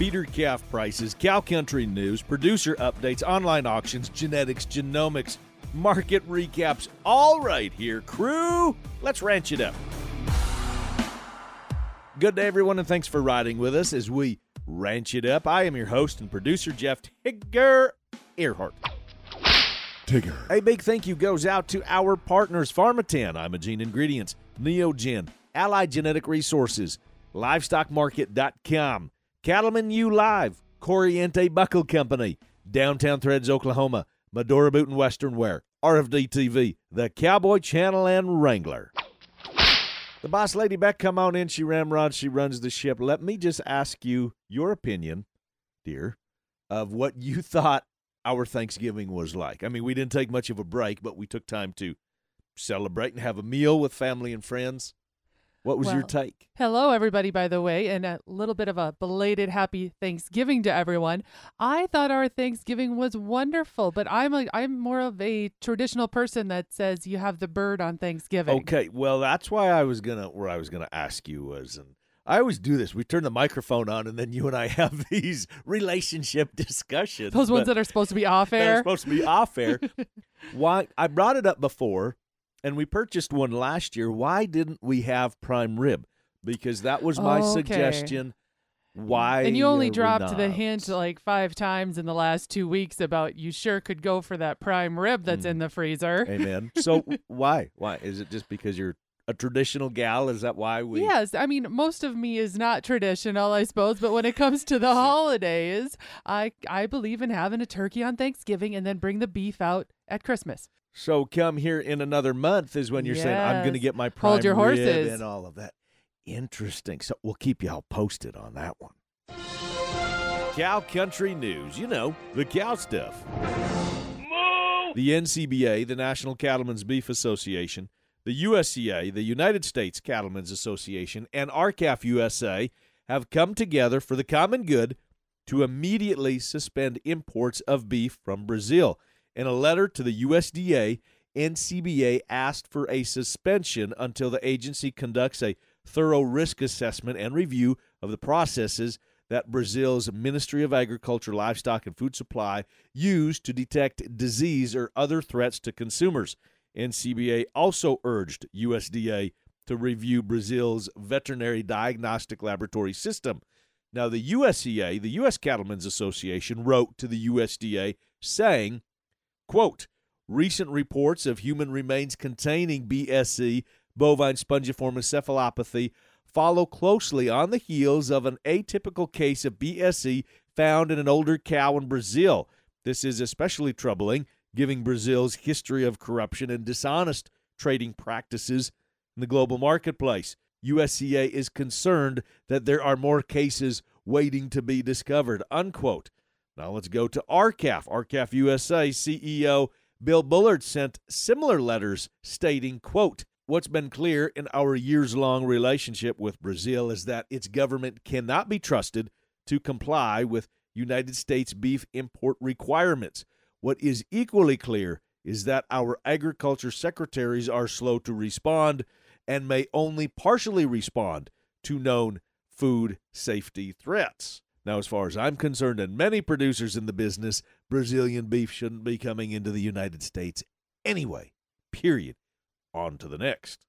feeder calf prices, cow country news, producer updates, online auctions, genetics, genomics, market recaps, all right here. Crew, let's ranch it up. Good day, everyone, and thanks for riding with us as we ranch it up. I am your host and producer, Jeff Tigger Earhart. Tigger. A big thank you goes out to our partners, Pharmatan, Imogene Ingredients, Neogen, Allied Genetic Resources, LivestockMarket.com, Cattleman U Live, Corriente Buckle Company, Downtown Threads, Oklahoma, Medora Boot and Western Wear, RFD TV, The Cowboy Channel, and Wrangler. The boss lady Beck, come on in. She ramrods, she runs the ship. Let me just ask you your opinion, dear, of what you thought our Thanksgiving was like. I mean, we didn't take much of a break, but we took time to celebrate and have a meal with family and friends. What was your take? Hello, everybody, by the way, and a little bit of a belated happy Thanksgiving to everyone. I thought our Thanksgiving was wonderful, but I'm a, I'm more of a traditional person that says you have the bird on Thanksgiving. Okay, well, that's why I was gonna where I was gonna ask you was, and I always do this. We turn the microphone on, and then you and I have these relationship discussions. Those ones that are supposed to be off air. supposed to be off air. Why I brought it up before, and we purchased one last year. Why didn't we have prime rib? Because that was my Okay. suggestion. Why? and you only dropped the hint like five times in the last two weeks about you sure could go for that prime rib that's Mm. in the freezer. Amen. So why? Why is it just because you're a traditional gal? Is that why we? Yes, I mean most of me is not traditional, I suppose, but when it comes to the holidays, I I believe in having a turkey on Thanksgiving and then bring the beef out at Christmas. So come here in another month is when you're saying I'm going to get my prime Hold your rib horses. and all of that. Interesting. So we'll keep y'all posted on that one. Cow Country News. You know the cow stuff. The NCBA, the National Cattlemen's Beef Association, the USCA, the United States Cattlemen's Association, and R-CALF USA have come together for the common good to immediately suspend imports of beef from Brazil. In a letter to the USDA, NCBA asked for a suspension until the agency conducts a thorough risk assessment and review of the processes that Brazil's Ministry of Agriculture, Livestock, and Food Supply use to detect disease or other threats to consumers. NCBA also urged USDA to review Brazil's veterinary diagnostic laboratory system. Now, the USCA, the U.S. Cattlemen's Association, wrote to the USDA saying, quote, recent reports of human remains containing BSE, bovine spongiform encephalopathy, follow closely on the heels of an atypical case of BSE found in an older cow in Brazil. This is especially troubling, given Brazil's history of corruption and dishonest trading practices in the global marketplace. USCA is concerned that there are more cases waiting to be discovered. Unquote. Now let's go to R-CALF. R-CALF USA CEO Bill Bullard sent similar letters stating, quote, What's been clear in our years long relationship with Brazil is that its government cannot be trusted to comply with United States beef import requirements. What is equally clear is that our agriculture secretaries are slow to respond and may only partially respond to known food safety threats. Now, as far as I'm concerned, and many producers in the business, Brazilian beef shouldn't be coming into the United States anyway. Period. On to the next.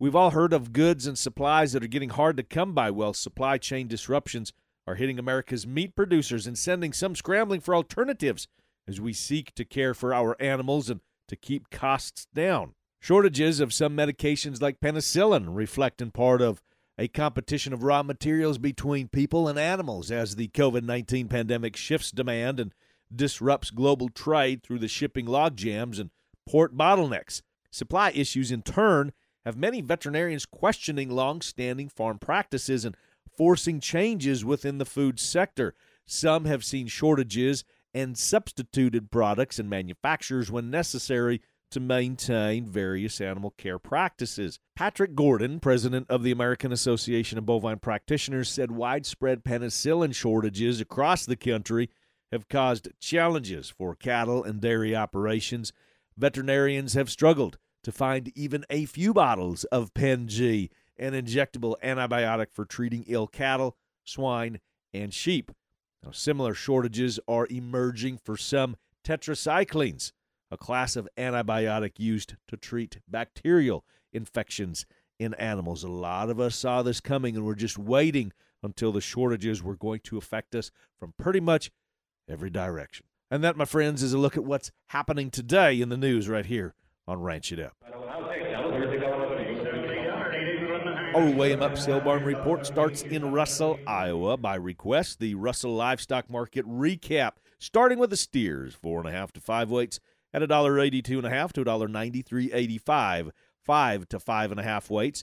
We've all heard of goods and supplies that are getting hard to come by. Well, supply chain disruptions are hitting America's meat producers and sending some scrambling for alternatives as we seek to care for our animals and to keep costs down. Shortages of some medications like penicillin reflect in part of a competition of raw materials between people and animals as the COVID 19 pandemic shifts demand and disrupts global trade through the shipping logjams and port bottlenecks. Supply issues, in turn, have many veterinarians questioning long standing farm practices and forcing changes within the food sector. Some have seen shortages and substituted products and manufacturers when necessary to maintain various animal care practices. Patrick Gordon, president of the American Association of Bovine Practitioners, said widespread penicillin shortages across the country have caused challenges for cattle and dairy operations. Veterinarians have struggled to find even a few bottles of Pen G, an injectable antibiotic for treating ill cattle, swine, and sheep. Now, similar shortages are emerging for some tetracyclines, a class of antibiotic used to treat bacterial infections in animals. A lot of us saw this coming and we're just waiting until the shortages were going to affect us from pretty much every direction. And that, my friends, is a look at what's happening today in the news right here on Ranch It Up. Our 'em Up Sale Barn report starts in Russell, Iowa. By request, the Russell Livestock Market recap, starting with the steers, four and a half to five weights at a dollar eighty-two and a half to a dollar ninety-three eighty-five. Five to five and a half weights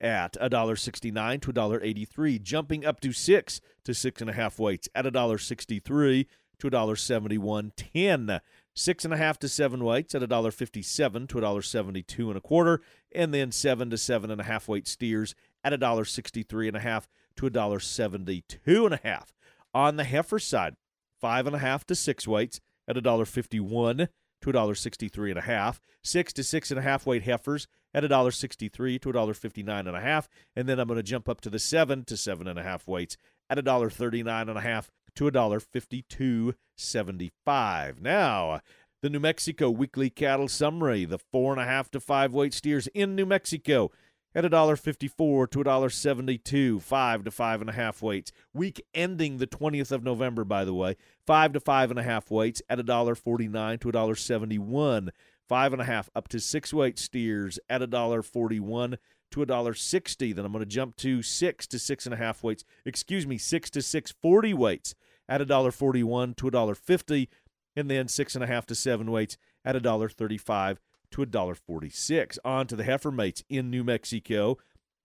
at a dollar sixty-nine to a dollar eighty-three, jumping up to six to six and a half weights at a dollar sixty-three to a dollar seventy-one ten. Six and a half to seven weights at a dollar fifty-seven to a dollar seventy-two and a quarter, and then seven to seven and a half weight steers at a dollar sixty-three and a half to a dollar seventy-two and a half. On the heifer side, five and a half to six weights at a dollar fifty-one to a dollar sixty-three and a half. Six to six and a half weight heifers at a dollar sixty-three to a dollar fifty-nine and a half, and then I'm going to jump up to the seven to seven and a half weights at a dollar thirty-nine and a half to a dollar fifty-two seventy-five. Now, the New Mexico Weekly Cattle Summary: the four and a half to five weight steers in New Mexico at a dollar fifty-four to a dollar seventy-two. Five to five and a half weights. Week ending the twentieth of November, by the way. Five to five and a half weights at a dollar forty-nine to a dollar seventy-one. Five and a half up to six weight steers at a dollar forty-one to a dollar sixty. Then I'm going to jump to six to six and a half weights. Excuse me, six to six forty weights at a dollar forty-one to a dollar fifty, and then six and a half to seven weights at a dollar thirty-five to a dollar forty-six. On to the heifer mates in New Mexico,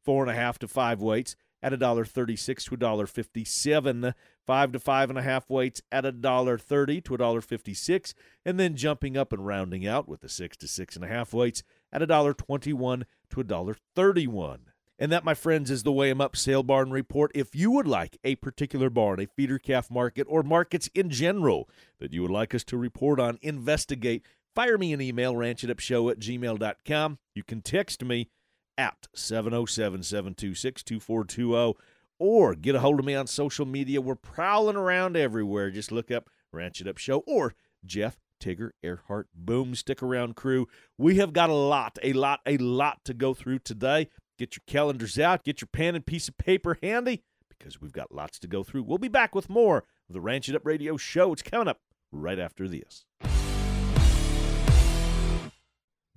four and a half to five weights at a dollar thirty-six to a dollar fifty-seven. Five to five and a half weights at a dollar thirty to a dollar fifty-six, and then jumping up and rounding out with the six to six and a half weights at a dollar twenty-one to a dollar thirty-one. And that, my friends, is the Weigh Up Sale Barn Report. If you would like a particular barn, a feeder calf market, or markets in general that you would like us to report on, investigate, fire me an email, ranchitupshow at gmail.com. You can text me at 707 726 2420 or get a hold of me on social media. We're prowling around everywhere. Just look up Ranch It Up Show or Jeff Tigger Earhart Boom Stick Around Crew. We have got a lot, a lot, a lot to go through today. Get your calendars out, get your pen and piece of paper handy because we've got lots to go through. We'll be back with more of the Ranch It Up Radio Show. It's coming up right after this.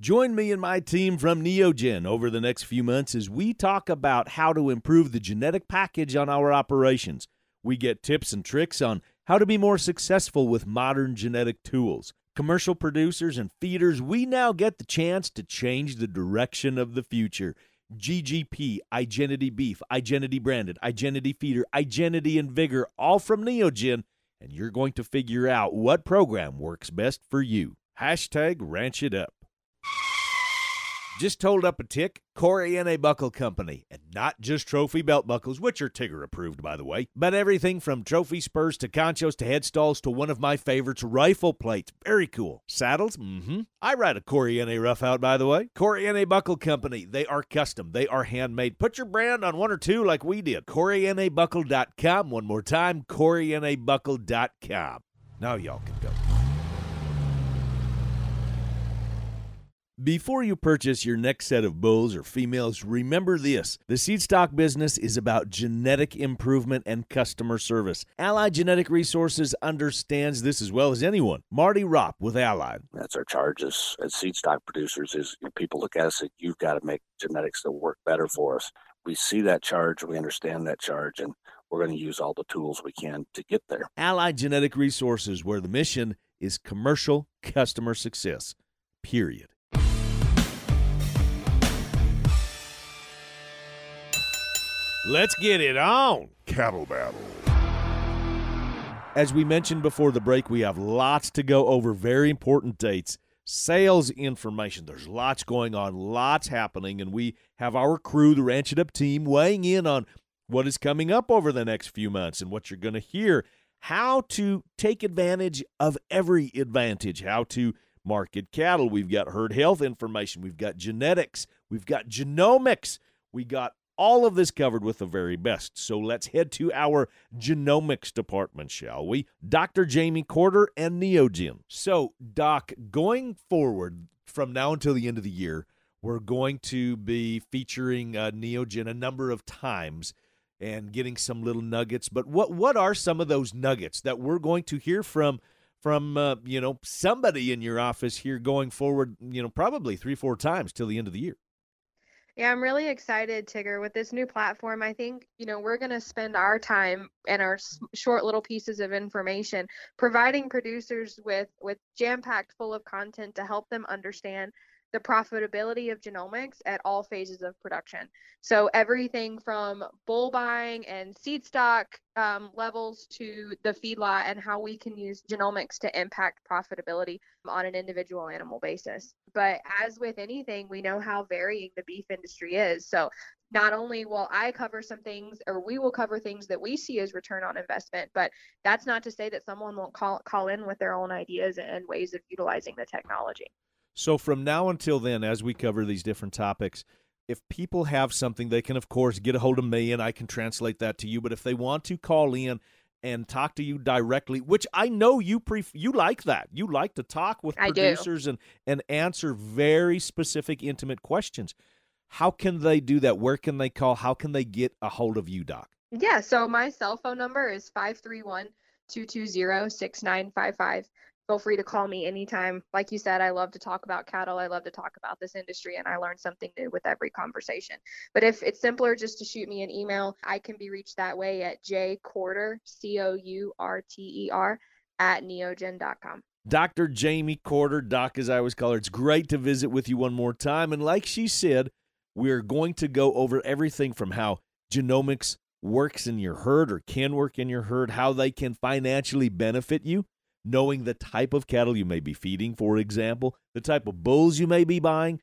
Join me and my team from Neogen over the next few months as we talk about how to improve the genetic package on our operations. We get tips and tricks on how to be more successful with modern genetic tools. Commercial producers and feeders, we now get the chance to change the direction of the future. GGP, Igenity Beef, Igenity Branded, Igenity Feeder, Igenity and Vigor, all from Neogen, and you're going to figure out what program works best for you. Hashtag Ranch It Up. Just told up a tick, Corriente Buckle Company, and not just trophy belt buckles, which are Tigger approved, by the way, but everything from trophy spurs to conchos to headstalls to one of my favorites, rifle plates. Very cool. Saddles? Mm-hmm. I ride a Corriente rough out, by the way. Corriente Buckle Company. They are custom. They are handmade. Put your brand on one or two like we did. CorrienteBuckle.com. One more time, CorrienteBuckle.com. Now y'all can go. Before you purchase your next set of bulls or females, remember this. The seed stock business is about genetic improvement and customer service. Allied Genetic Resources understands this as well as anyone. Marty Ropp with Allied. That's our charge as, as seed stock producers is you know, people look at us and you've got to make genetics that work better for us. We see that charge, we understand that charge, and we're going to use all the tools we can to get there. Allied Genetic Resources, where the mission is commercial customer success. Period. Let's get it on. Cattle battle. As we mentioned before the break, we have lots to go over, very important dates, sales information. There's lots going on, lots happening, and we have our crew, the Ranch It Up team, weighing in on what is coming up over the next few months and what you're going to hear, how to take advantage of every advantage, how to market cattle. We've got herd health information, we've got genetics, we've got genomics, we got all of this covered with the very best. So let's head to our genomics department, shall we? Dr. Jamie Courter and Neogen. So, Doc, going forward from now until the end of the year, we're going to be featuring uh, Neogen a number of times and getting some little nuggets. But what what are some of those nuggets that we're going to hear from from uh, you know somebody in your office here going forward? You know, probably three four times till the end of the year. Yeah, I'm really excited, Tigger, with this new platform. I think, you know, we're going to spend our time and our short little pieces of information providing producers with with jam-packed full of content to help them understand the profitability of genomics at all phases of production. So everything from bull buying and seed stock um, levels to the feedlot and how we can use genomics to impact profitability on an individual animal basis. But as with anything, we know how varying the beef industry is. So not only will I cover some things or we will cover things that we see as return on investment, but that's not to say that someone won't call call in with their own ideas and ways of utilizing the technology. So from now until then, as we cover these different topics, if people have something, they can of course get a hold of me and I can translate that to you. But if they want to call in and talk to you directly, which I know you pre you like that. You like to talk with producers and and answer very specific, intimate questions. How can they do that? Where can they call? How can they get a hold of you, Doc? Yeah, so my cell phone number is 531 220 6955 feel free to call me anytime. Like you said, I love to talk about cattle. I love to talk about this industry, and I learn something new with every conversation. But if it's simpler just to shoot me an email, I can be reached that way at jcourter, C O U R T E R, at neogen.com. Dr. Jamie Courter, Doc as I always call her, it's great to visit with you one more time. And like she said, we're going to go over everything from how genomics works in your herd or can work in your herd, how they can financially benefit you, knowing the type of cattle you may be feeding, for example, the type of bulls you may be buying.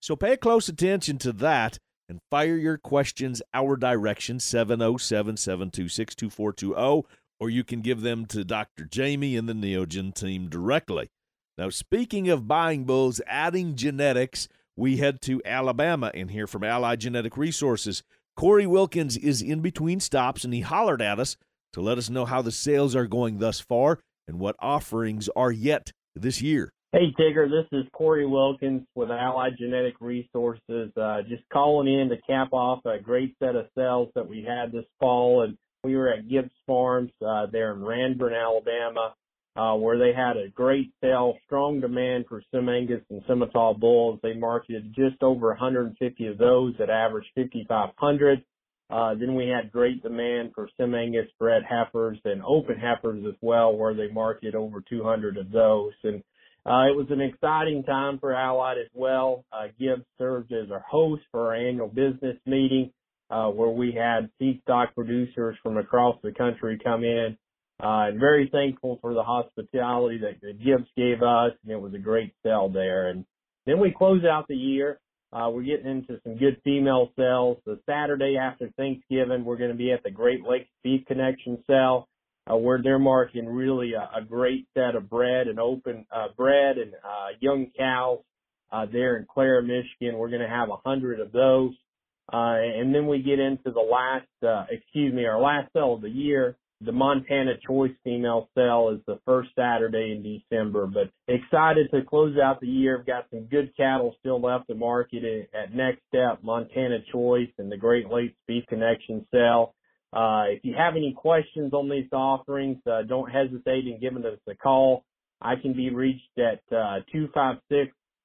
So pay close attention to that and fire your questions our direction 707 726 2420, or you can give them to Dr. Jamie and the Neogen team directly. Now, speaking of buying bulls, adding genetics, we head to Alabama and hear from Allied Genetic Resources. Corey Wilkins is in between stops and he hollered at us to let us know how the sales are going thus far and what offerings are yet this year. Hey, Tigger, this is Corey Wilkins with Allied Genetic Resources. Uh, just calling in to cap off a great set of sales that we had this fall. And we were at Gibbs Farms uh, there in Ranburne, Alabama, uh, where they had a great sale, strong demand for Sim Angus and Simmental bulls. They marketed just over 150 of those at average 5,500. Uh, then we had great demand for Sim Angus bred heifers and open heifers as well, where they marketed over 200 of those. And uh, it was an exciting time for Allied as well. Uh, Gibbs served as our host for our annual business meeting, uh, where we had seed stock producers from across the country come in. And very thankful for the hospitality that, that Gibbs gave us, and it was a great sell there. And then we close out the year uh, we're getting into some good female sales. The Saturday after Thanksgiving, we're going to be at the Great Lakes Beef Connection sale, uh, where they're marking really a, a great set of bred and open uh, bred and uh, young cows uh, there in Clare, Michigan. We're going to have a hundred of those, uh, and then we get into the last, uh, excuse me, our last sale of the year, the Montana Choice female sale is the first Saturday in December, but excited to close out the year. We've got some good cattle still left to market at Next Step, Montana Choice, and the Great Lakes Beef Connection sale. Uh, if you have any questions on these offerings, uh, don't hesitate in giving us a call. I can be reached at uh,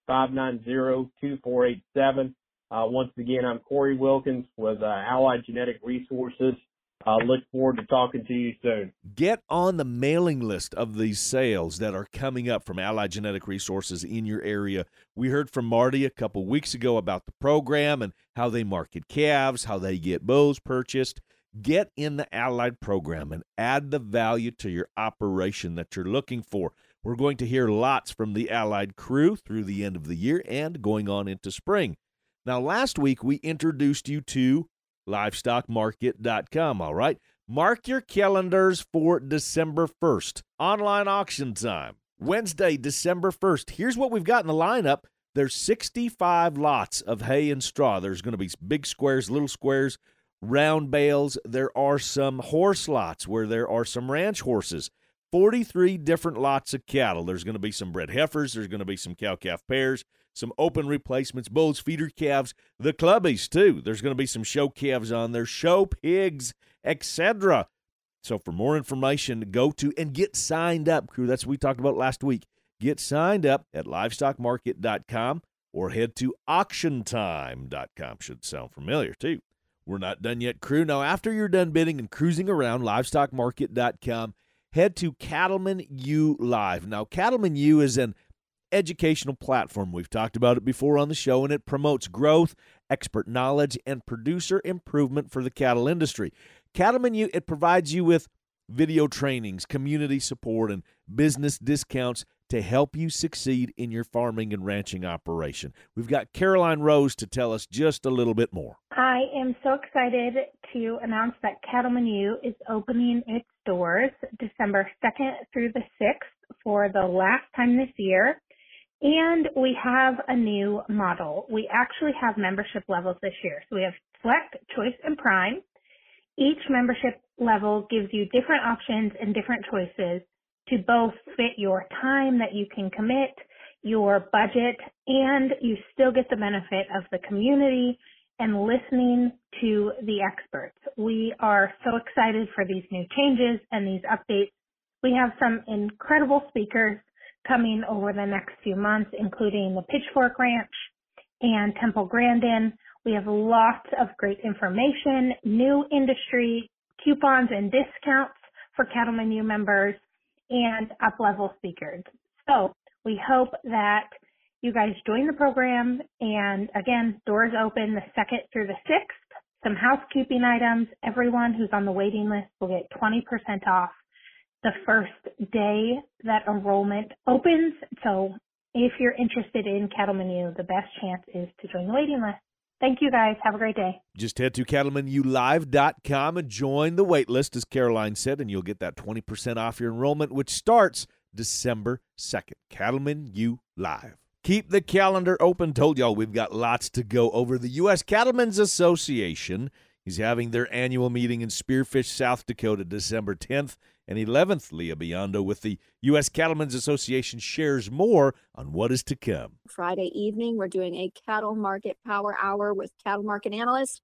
256-590-2487. Uh, once again, I'm Corey Wilkins with uh, Allied Genetic Resources. I look forward to talking to you soon. Get on the mailing list of these sales that are coming up from Allied Genetic Resources in your area. We heard from Marty a couple weeks ago about the program and how they market calves, how they get bulls purchased. Get in the Allied program and add the value to your operation that you're looking for. We're going to hear lots from the Allied crew through the end of the year and going on into spring. Now, last week we introduced you to livestockmarket.com. All right. Mark your calendars for December 1st. Online auction time. Wednesday, December 1st. Here's what we've got in the lineup There's 65 lots of hay and straw. There's going to be big squares, little squares, round bales. There are some horse lots where there are some ranch horses. 43 different lots of cattle. There's going to be some bred heifers. There's going to be some cow calf pairs, some open replacements, bulls, feeder calves, the clubbies too. There's going to be some show calves on there, show pigs, etc. So for more information, go to and get signed up, crew. That's what we talked about last week. Get signed up at livestockmarket.com or head to auctiontime.com. Should sound familiar too. We're not done yet, crew. Now, after you're done bidding and cruising around livestockmarket.com, head to Cattleman U Live. Now, Cattleman U is an educational platform. We've talked about it before on the show, and it promotes growth, expert knowledge, and producer improvement for the cattle industry. Cattleman U, it provides you with video trainings, community support, and business discounts to help you succeed in your farming and ranching operation. We've got Caroline Rose to tell us just a little bit more. I am so excited to announce that Cattleman U is opening its doors December 2nd through the 6th for the last time this year. And we have a new model. We actually have membership levels this year. So we have Select, Choice, and Prime. Each membership level gives you different options and different choices to both fit your time that you can commit, your budget, and you still get the benefit of the community and listening to the experts. We are so excited for these new changes and these updates. We have some incredible speakers coming over the next few months, including the Pitchfork Ranch and Temple Grandin. We have lots of great information, new industry coupons and discounts for Cattleman U members, and up-level speakers. So we hope that you guys join the program. And again, doors open the 2nd through the 6th. Some housekeeping items. Everyone who's on the waiting list will get 20% off the first day that enrollment opens. So if you're interested in Cattleman the best chance is to join the waiting list. Thank you guys. Have a great day. Just head to cattlemanUlive.com and join the waitlist, as Caroline said, and you'll get that 20% off your enrollment, which starts December 2nd. Cattleman U Live. Keep the calendar open. Told y'all we've got lots to go over. The U.S. Cattlemen's Association is having their annual meeting in Spearfish, South Dakota, December 10th and 11th. Leah Biondo with the U.S. Cattlemen's Association shares more on what is to come. Friday evening, we're doing a cattle market power hour with cattle market analyst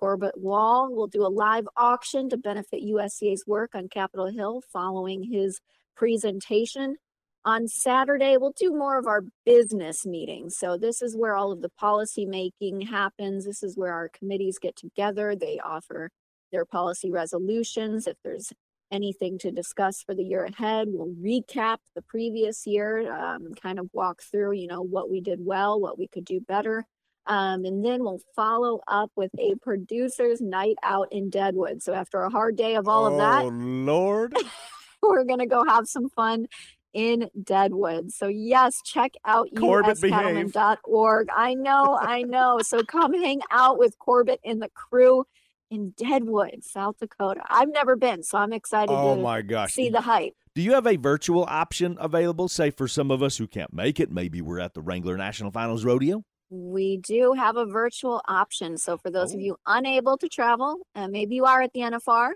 Corbett Wall. We'll do a live auction to benefit USDA's work on Capitol Hill following his presentation. On Saturday, we'll do more of our business meetings. So, this is where all of the policy making happens. This is where our committees get together. They offer their policy resolutions. If there's anything to discuss for the year ahead. We'll recap the previous year, um, kind of walk through, you know, what we did well, what we could do better. Um, and then we'll follow up with a producer's night out in Deadwood. So after a hard day of all oh, of that, Lord, we're going to go have some fun in Deadwood. So yes, check out uscattleman.org. I know, I know. So come hang out with Corbett and the crew in Deadwood, South Dakota. I've never been, so I'm excited oh to my gosh. see the hype. Do you have a virtual option available? Say for some of us who can't make it, maybe we're at the Wrangler National Finals Rodeo. We do have a virtual option. So for those Oh. of you unable to travel, and maybe you are at the NFR,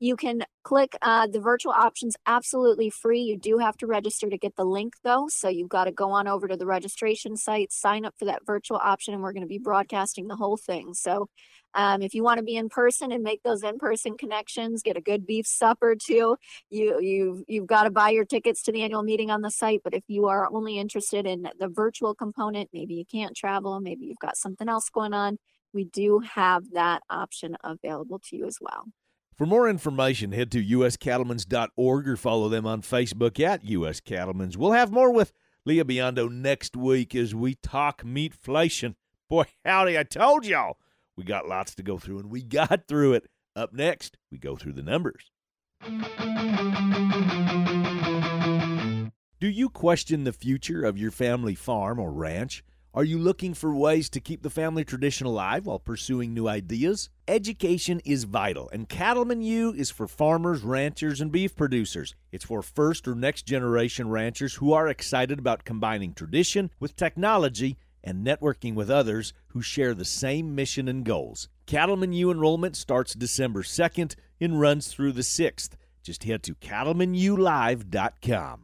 you can click uh, the virtual options absolutely free. You do have to register to get the link though. So you've got to go on over to the registration site, sign up for that virtual option, and we're going to be broadcasting the whole thing. So um, if you want to be in person and make those in-person connections, get a good beef supper too. You you you've got to buy your tickets to the annual meeting on the site. But if you are only interested in the virtual component, maybe you can't travel, maybe you've got something else going on. We do have that option available to you as well. For more information, head to uscattlemans.org or follow them on Facebook at US Cattlemans. We'll have more with Leah Biondo next week as we talk meatflation. Boy, howdy, I told y'all we got lots to go through, and we got through it. Up next, we go through the numbers. Do you question the future of your family farm or ranch? Are you looking for ways to keep the family tradition alive while pursuing new ideas? Education is vital, and Cattleman U is for farmers, ranchers, and beef producers. It's for first or next generation ranchers who are excited about combining tradition with technology and networking with others who share the same mission and goals. Cattleman U enrollment starts December 2nd and runs through the 6th. Just head to cattlemanulive.com.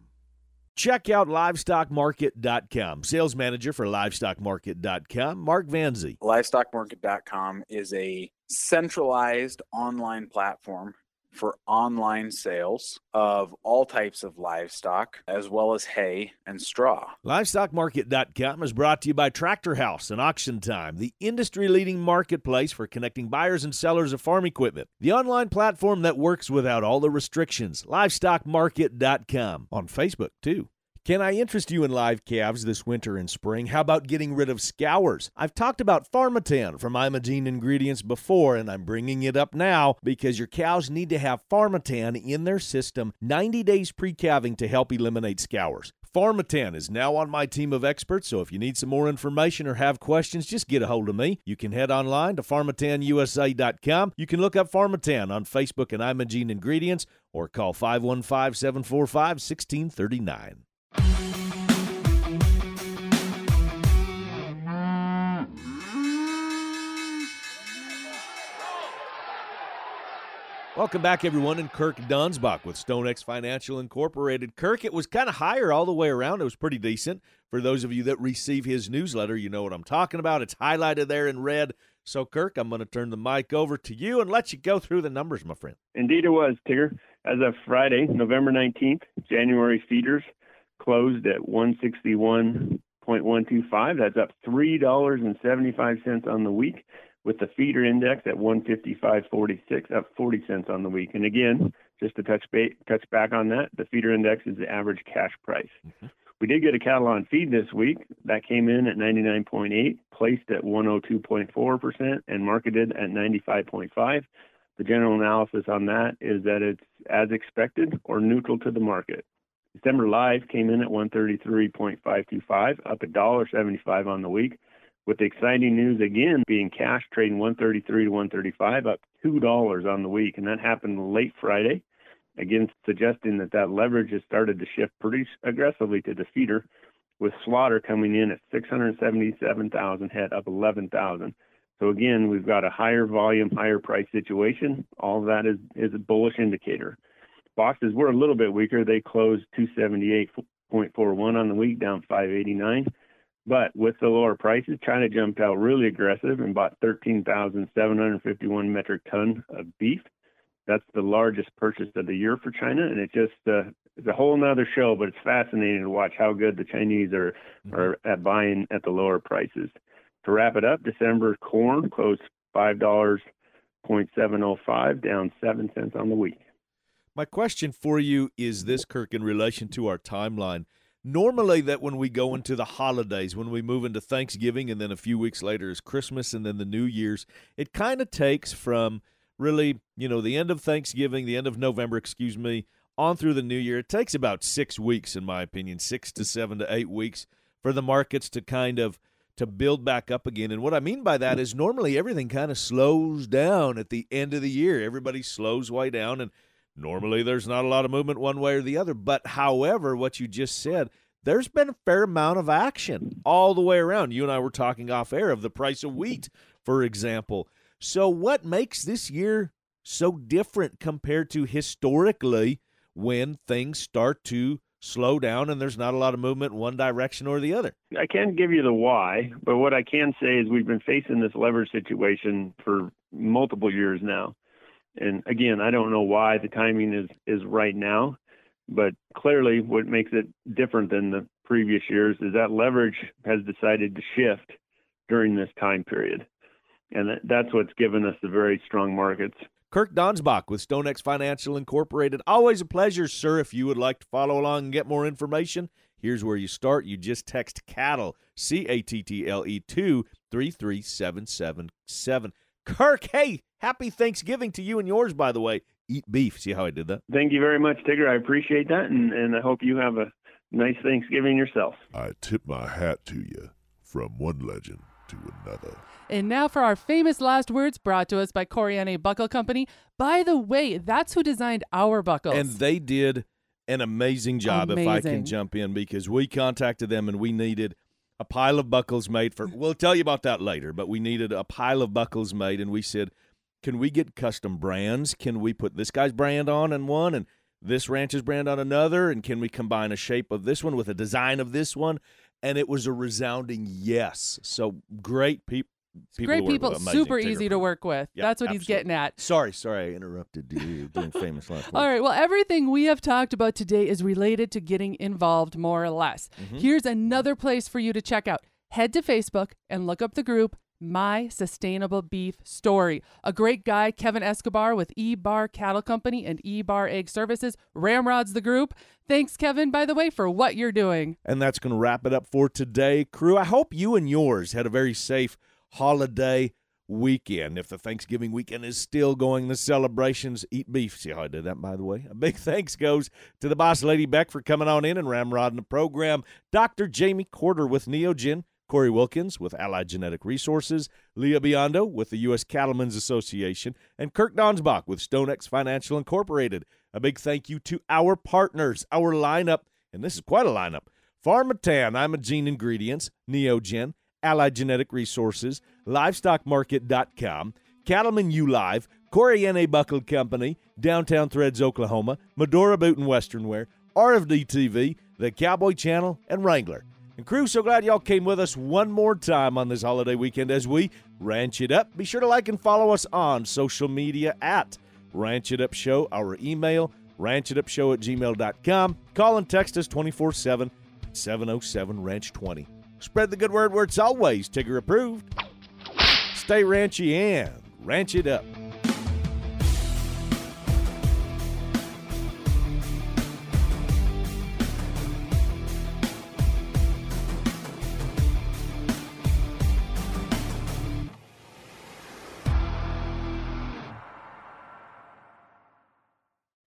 Check out livestockmarket.com. Sales manager for livestockmarket.com, Mark Vanzi. Livestockmarket.com is a centralized online platform for online sales of all types of livestock, as well as hay and straw. LivestockMarket.com is brought to you by Tractor House and Auction Time, the industry leading marketplace for connecting buyers and sellers of farm equipment. The online platform that works without all the restrictions. LivestockMarket.com. On Facebook, too. Can I interest you in live calves this winter and spring? How about getting rid of scours? I've talked about Pharmatan from Imogene Ingredients before, and I'm bringing it up now because your cows need to have Pharmatan in their system 90 days pre calving to help eliminate scours. Pharmatan is now on my team of experts, so if you need some more information or have questions, just get a hold of me. You can head online to pharmatanusa.com. You can look up Pharmatan on Facebook and Imogene Ingredients or call 515 745 1639. Welcome back, everyone, and Kirk Donsbach with StoneX Financial Incorporated. Kirk, it was kind of higher all the way around. It was pretty decent. For those of you that receive his newsletter, you know what I'm talking about. It's highlighted there in red. So, Kirk, I'm going to turn the mic over to you and let you go through the numbers, my friend. Indeed, it was, Tigger. As of Friday, November 19th, January feeders closed at 161.125. That's up $3.75 on the week with the feeder index at 155.46, up 40 cents on the week. And again, just to touch ba- touch back on that, the feeder index is the average cash price. Mm-hmm. We did get a cattle on feed this week. That came in at 99.8, placed at 102.4%, and marketed at 95.5. The general analysis on that is that it's as expected or neutral to the market. December live came in at 133.525, up $1.75 on the week with the exciting news again being cash trading 133 to 135 up two dollars on the week and that happened late friday again suggesting that that leverage has started to shift pretty aggressively to the feeder with slaughter coming in at 677,000 head up 11,000 so again we've got a higher volume higher price situation. All of that is is a bullish indicator boxes were a little bit weaker they closed 278.41 on the week down 589 but with the lower prices, China jumped out really aggressive and bought 13,751 metric ton of beef. That's the largest purchase of the year for China, and it just uh, it's a whole nother show. But it's fascinating to watch how good the Chinese are mm-hmm. are at buying at the lower prices. To wrap it up, December corn closed five dollars point seven oh five, down seven cents on the week. My question for you is this, Kirk, in relation to our timeline. Normally that when we go into the holidays when we move into thanksgiving and then a few weeks later is christmas and then the new year's it kind of takes from really you know the end of thanksgiving the end of november excuse me on through the new year. It takes about six weeks in my opinion six to seven to eight weeks for the markets to kind of to build back up again. And what i mean by that is normally everything kind of slows down at the end of the year. Everybody slows way down and Normally, there's not a lot of movement one way or the other. But however, what you just said, there's been a fair amount of action all the way around. You and I were talking off air of the price of wheat, for example. So, what makes this year so different compared to historically when things start to slow down and there's not a lot of movement in one direction or the other? I can't give you the why, but what I can say is we've been facing this leverage situation for multiple years now. And again, I don't know why the timing is is right now, but clearly what makes it different than the previous years is that leverage has decided to shift during this time period. And that's what's given us the very strong markets. Kirk Donsbach with StoneX Financial Incorporated. Always a pleasure, sir. If you would like to follow along and get more information, here's where you start. You just text cattle, C A T T L E 2 33777. Kirk, hey, happy Thanksgiving to you and yours, by the way. Eat beef. See how I did that? Thank you very much, Tigger. I appreciate that, and, and I hope you have a nice Thanksgiving yourself. I tip my hat to you from one legend to another. And now for our famous last words brought to us by Corriente Buckle Company. By the way, that's who designed our buckles. And they did an amazing job, amazing. if I can jump in, because we contacted them and we needed a pile of buckles made for. We'll tell you about that later, but we needed a pile of buckles made, and we said, "Can we get custom brands? Can we put this guy's brand on and one, and this ranch's brand on another, and can we combine a shape of this one with a design of this one?" And it was a resounding yes. So great people. People Great people, super easy to work with. Yeah, That's what he's getting at. Sorry, sorry, I interrupted you doing famous last All right. Well, everything we have talked about today is related to getting involved, more or less. Mhm. Here's another place for you to check out. Head to Facebook and look up the group My Sustainable Beef Story. A great guy, Kevin Escobar with E Bar Cattle Company and E Bar Ag Services, ramrods the group. Thanks, Kevin, by the way, for what you're doing. And that's going to wrap it up for today, crew. I hope you and yours had a very safe holiday weekend. If the Thanksgiving weekend is still going, the celebrations, eat beef. See how I did that, by the way? A big thanks goes to the boss, Lady Beck, for coming on in and ramrodding the program. Dr. Jamie Courter with Neogen. Corey Wilkins with Allied Genetic Resources, Leah Biondo with the U.S. Cattlemen's Association, and Kirk Donsbach with StoneX Financial Incorporated. A big thank you to our partners, our lineup, and this is quite a lineup. Pharmatan, Imogene Ingredients, Neogen, Allied Genetic Resources, LivestockMarket.com, Cattleman U Live, Corriente Buckle Company, Downtown Threads, Oklahoma, Medora Boot and Western Wear, RFD TV, The Cowboy Channel, and Wrangler. And crew, so glad y'all came with us one more time on this holiday weekend as we ranch it up. Be sure to like and follow us on social media at Ranch It Up Show, our email, ranchitupshow at gmail.com. Call and text us 24 7 707 Ranch 20. Spread the good word where it's always Tigger approved. Stay ranchy and ranch it up.